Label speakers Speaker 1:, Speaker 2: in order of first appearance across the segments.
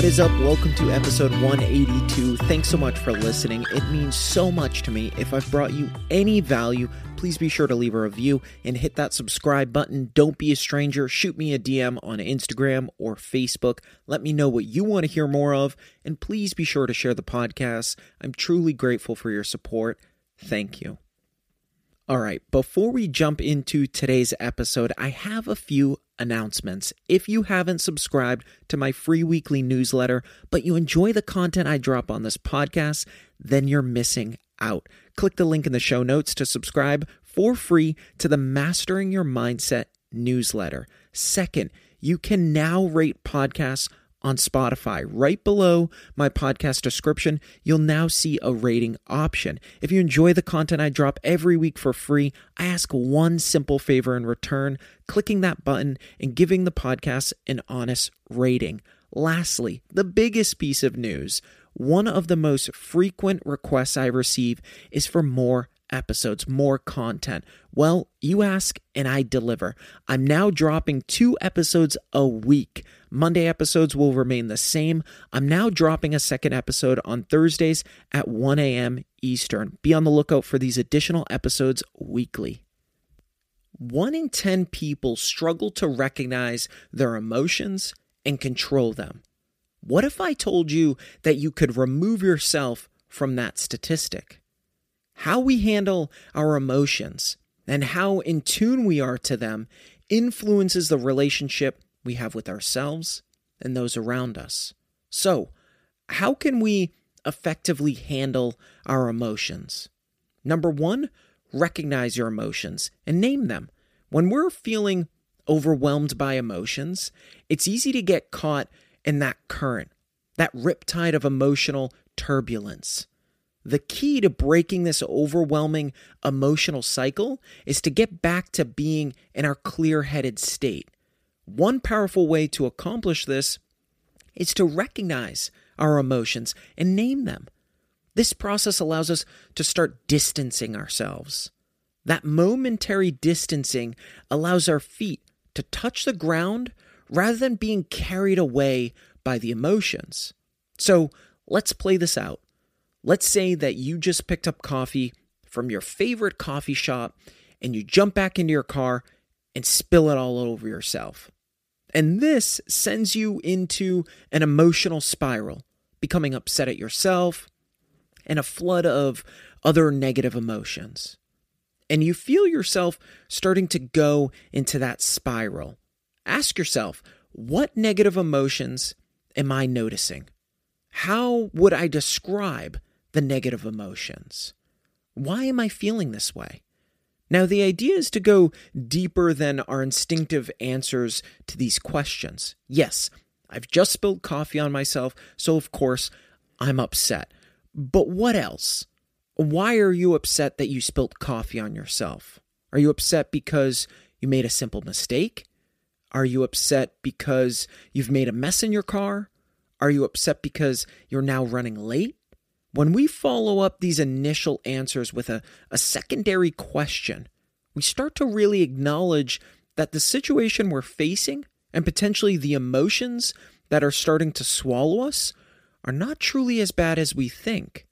Speaker 1: What is up? Welcome to episode 182. Thanks so much for listening. It means so much to me. If I've brought you any value, please be sure to leave a review and hit that subscribe button. Don't be a stranger. Shoot me a DM on Instagram or Facebook. Let me know what you want to hear more of, and please be sure to share the podcast. I'm truly grateful for your support. Thank you. All right, before we jump into today's episode, I have a few announcements. If you haven't subscribed to my free weekly newsletter, but you enjoy the content I drop on this podcast, then you're missing out. Click the link in the show notes to subscribe for free to the Mastering Your Mindset newsletter. Second, you can now rate podcasts on Spotify. Right below my podcast description, you'll now see a rating option. If you enjoy the content I drop every week for free, I ask one simple favor in return clicking that button and giving the podcast an honest rating. Lastly, the biggest piece of news one of the most frequent requests I receive is for more episodes, more content. Well, you ask and I deliver. I'm now dropping two episodes a week. Monday episodes will remain the same. I'm now dropping a second episode on Thursdays at 1 a.m. Eastern. Be on the lookout for these additional episodes weekly. One in 10 people struggle to recognize their emotions and control them. What if I told you that you could remove yourself from that statistic? How we handle our emotions and how in tune we are to them influences the relationship we have with ourselves and those around us. So, how can we effectively handle our emotions? Number one, recognize your emotions and name them. When we're feeling overwhelmed by emotions, it's easy to get caught in that current, that riptide of emotional turbulence. The key to breaking this overwhelming emotional cycle is to get back to being in our clear headed state. One powerful way to accomplish this is to recognize our emotions and name them. This process allows us to start distancing ourselves. That momentary distancing allows our feet to touch the ground rather than being carried away by the emotions. So let's play this out. Let's say that you just picked up coffee from your favorite coffee shop and you jump back into your car and spill it all over yourself. And this sends you into an emotional spiral, becoming upset at yourself and a flood of other negative emotions. And you feel yourself starting to go into that spiral. Ask yourself, what negative emotions am I noticing? How would I describe the negative emotions? Why am I feeling this way? Now, the idea is to go deeper than our instinctive answers to these questions. Yes, I've just spilled coffee on myself, so of course I'm upset. But what else? Why are you upset that you spilled coffee on yourself? Are you upset because you made a simple mistake? Are you upset because you've made a mess in your car? Are you upset because you're now running late? When we follow up these initial answers with a, a secondary question, we start to really acknowledge that the situation we're facing and potentially the emotions that are starting to swallow us are not truly as bad as we think.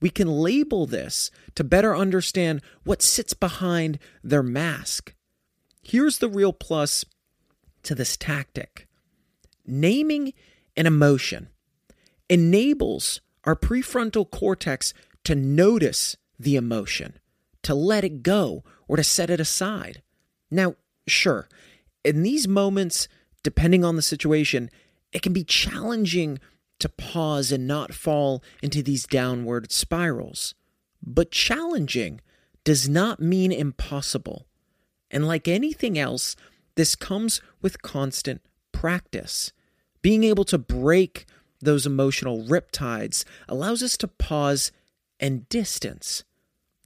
Speaker 1: We can label this to better understand what sits behind their mask. Here's the real plus to this tactic naming an emotion enables our prefrontal cortex to notice the emotion, to let it go, or to set it aside. Now, sure, in these moments, depending on the situation, it can be challenging to pause and not fall into these downward spirals. But challenging does not mean impossible. And like anything else, this comes with constant practice. Being able to break those emotional riptides allows us to pause and distance.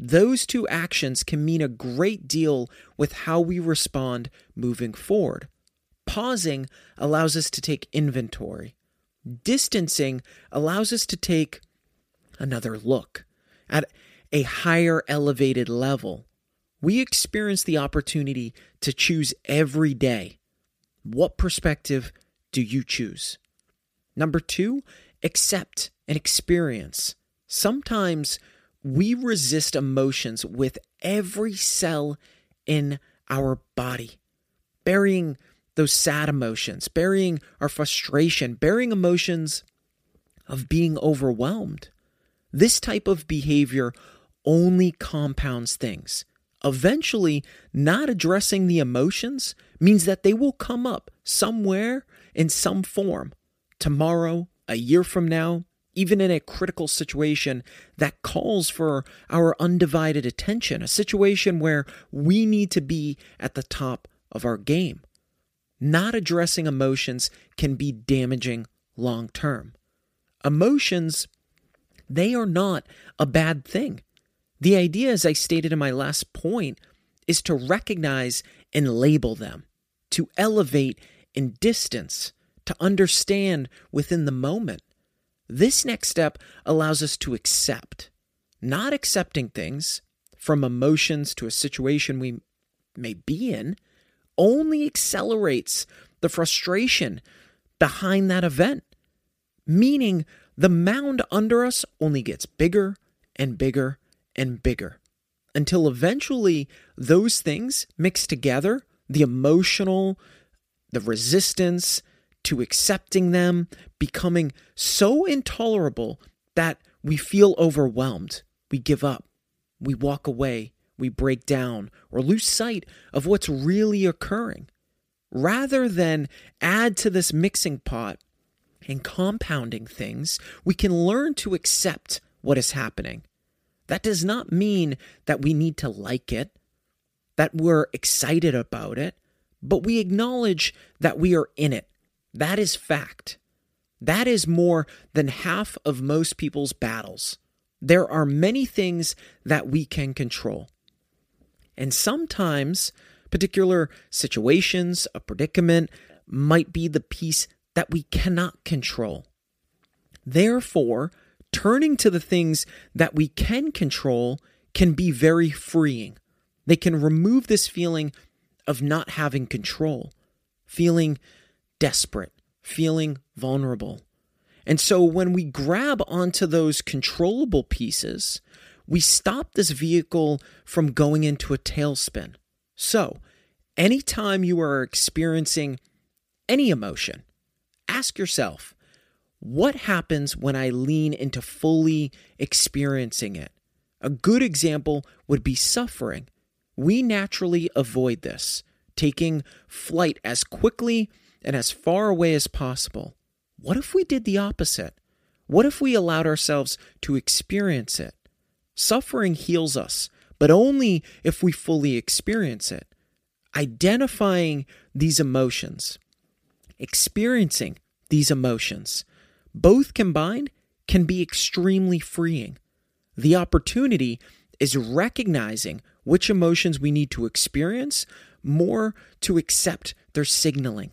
Speaker 1: those two actions can mean a great deal with how we respond moving forward. Pausing allows us to take inventory. Distancing allows us to take another look at a higher elevated level. We experience the opportunity to choose every day. What perspective do you choose? Number two, accept and experience. Sometimes we resist emotions with every cell in our body, burying those sad emotions, burying our frustration, burying emotions of being overwhelmed. This type of behavior only compounds things. Eventually, not addressing the emotions means that they will come up somewhere in some form tomorrow, a year from now, even in a critical situation that calls for our undivided attention, a situation where we need to be at the top of our game. Not addressing emotions can be damaging long term. Emotions, they are not a bad thing. The idea, as I stated in my last point, is to recognize and label them, to elevate and distance, to understand within the moment. This next step allows us to accept, not accepting things from emotions to a situation we may be in, only accelerates the frustration behind that event, meaning the mound under us only gets bigger and bigger and bigger until eventually those things mix together the emotional, the resistance to accepting them, becoming so intolerable that we feel overwhelmed. We give up, we walk away, we break down, or lose sight of what's really occurring. Rather than add to this mixing pot and compounding things, we can learn to accept what is happening that does not mean that we need to like it, that we're excited about it, but we acknowledge that we are in it. That is fact. That is more than half of most people's battles. There are many things that we can control. And sometimes, particular situations, a predicament, might be the piece that we cannot control. Therefore, turning to the things that we can control can be very freeing. They can remove this feeling of not having control, feeling desperate, feeling vulnerable. And so when we grab onto those controllable pieces, we stop this vehicle from going into a tailspin. So, anytime you are experiencing any emotion, ask yourself, what happens when I lean into fully experiencing it? A good example would be suffering. We naturally avoid this, taking flight as quickly and as far away as possible. What if we did the opposite? What if we allowed ourselves to experience it? Suffering heals us, but only if we fully experience it. Identifying these emotions, experiencing these emotions, both combined can be extremely freeing. The opportunity is recognizing which emotions we need to experience more to accept their signaling.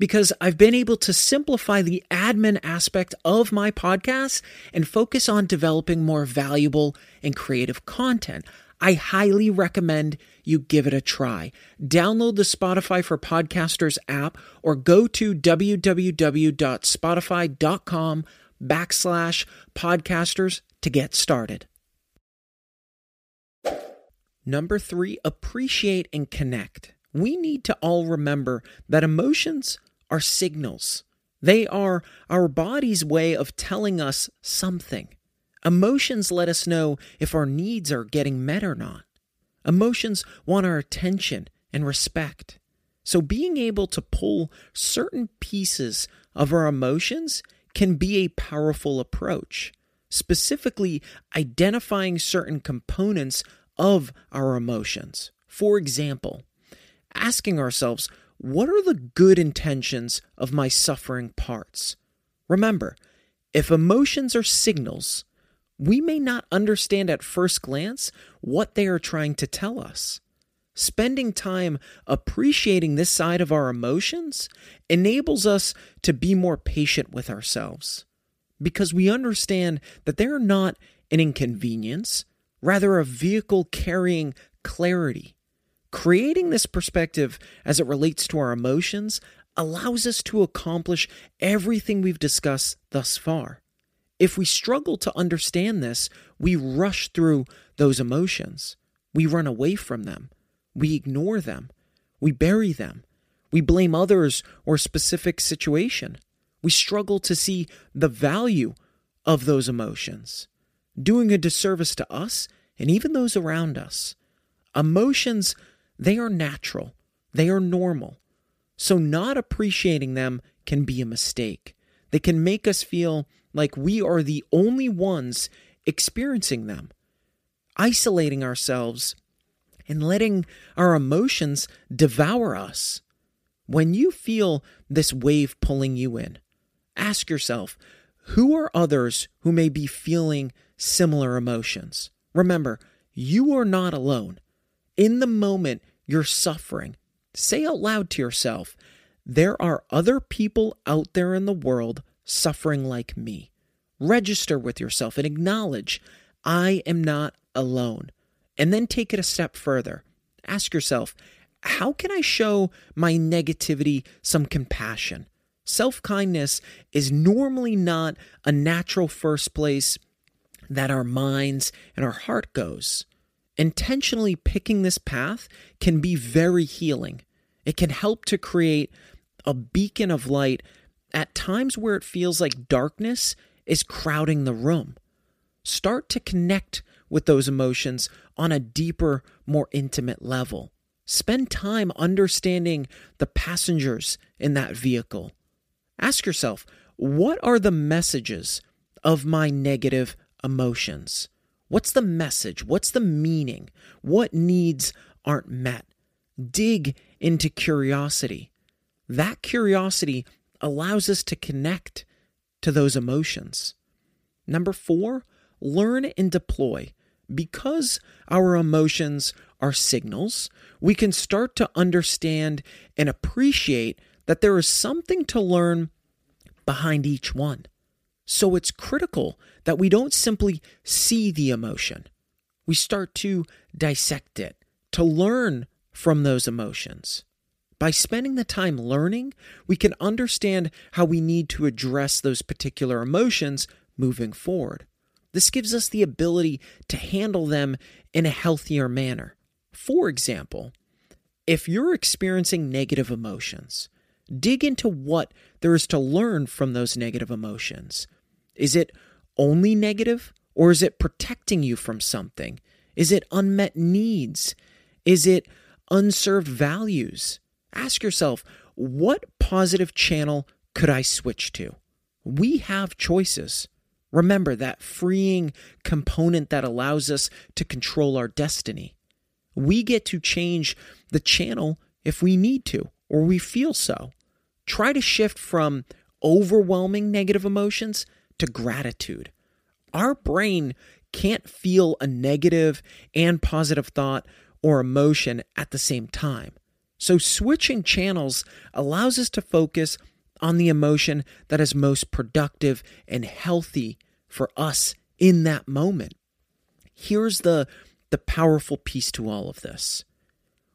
Speaker 1: because I've been able to simplify the admin aspect of my podcast and focus on developing more valuable and creative content. I highly recommend you give it a try. Download the Spotify for Podcasters app or go to www.spotify.com backslash podcasters to get started. Number three, appreciate and connect. We need to all remember that emotions are signals. They are our body's way of telling us something. Emotions let us know if our needs are getting met or not. Emotions want our attention and respect. So, being able to pull certain pieces of our emotions can be a powerful approach, specifically identifying certain components of our emotions. For example, asking ourselves, what are the good intentions of my suffering parts? Remember, if emotions are signals, we may not understand at first glance what they are trying to tell us. Spending time appreciating this side of our emotions enables us to be more patient with ourselves because we understand that they are not an inconvenience, rather, a vehicle carrying clarity. Creating this perspective as it relates to our emotions allows us to accomplish everything we've discussed thus far. If we struggle to understand this, we rush through those emotions. We run away from them. We ignore them. We bury them. We blame others or specific situation. We struggle to see the value of those emotions, doing a disservice to us and even those around us. Emotions, they are natural, they are normal. So, not appreciating them can be a mistake. They can make us feel like we are the only ones experiencing them, isolating ourselves and letting our emotions devour us. When you feel this wave pulling you in, ask yourself who are others who may be feeling similar emotions? Remember, you are not alone. In the moment you're suffering, say out loud to yourself, there are other people out there in the world suffering like me. Register with yourself and acknowledge, I am not alone. And then take it a step further. Ask yourself, how can I show my negativity some compassion? Self kindness is normally not a natural first place that our minds and our heart goes. Intentionally picking this path can be very healing. It can help to create a beacon of light at times where it feels like darkness is crowding the room. Start to connect with those emotions on a deeper, more intimate level. Spend time understanding the passengers in that vehicle. Ask yourself, what are the messages of my negative emotions? What's the message? What's the meaning? What needs aren't met? Dig into curiosity. That curiosity allows us to connect to those emotions. Number four, learn and deploy. Because our emotions are signals, we can start to understand and appreciate that there is something to learn behind each one. So it's critical that we don't simply see the emotion. We start to dissect it, to learn from those emotions. By spending the time learning, we can understand how we need to address those particular emotions moving forward. This gives us the ability to handle them in a healthier manner. For example, if you're experiencing negative emotions, dig into what there is to learn from those negative emotions. Is it only negative, or is it protecting you from something? Is it unmet needs? Is it unserved values? Ask yourself, what positive channel could I switch to? We have choices. Remember that freeing component that allows us to control our destiny. We get to change the channel if we need to or we feel so. Try to shift from overwhelming negative emotions to gratitude. Our brain can't feel a negative and positive thought or emotion at the same time. So, switching channels allows us to focus on the emotion that is most productive and healthy for us in that moment. Here's the, the powerful piece to all of this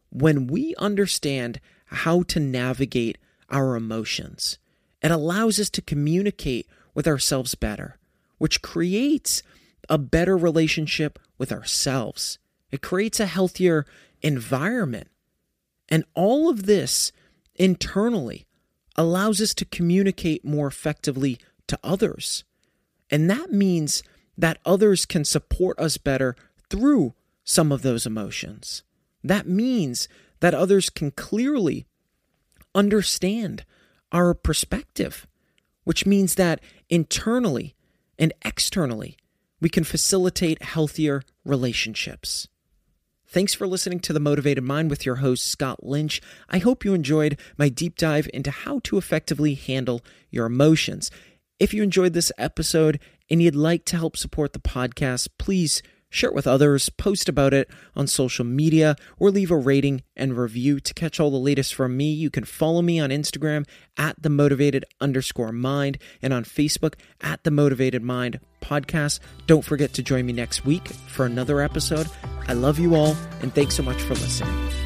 Speaker 1: when we understand how to navigate our emotions, it allows us to communicate with ourselves better, which creates a better relationship with ourselves. It creates a healthier environment. And all of this internally allows us to communicate more effectively to others. And that means that others can support us better through some of those emotions. That means that others can clearly understand our perspective, which means that internally and externally, we can facilitate healthier relationships. Thanks for listening to The Motivated Mind with your host, Scott Lynch. I hope you enjoyed my deep dive into how to effectively handle your emotions. If you enjoyed this episode and you'd like to help support the podcast, please share it with others, post about it on social media, or leave a rating and review. To catch all the latest from me, you can follow me on Instagram at the motivated underscore mind and on Facebook at the motivated mind podcast. Don't forget to join me next week for another episode. I love you all, and thanks so much for listening.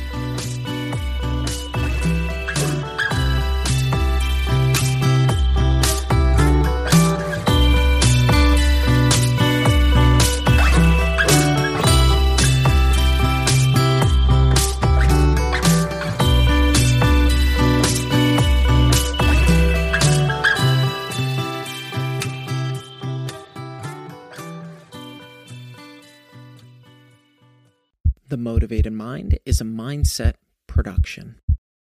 Speaker 1: A mindset production.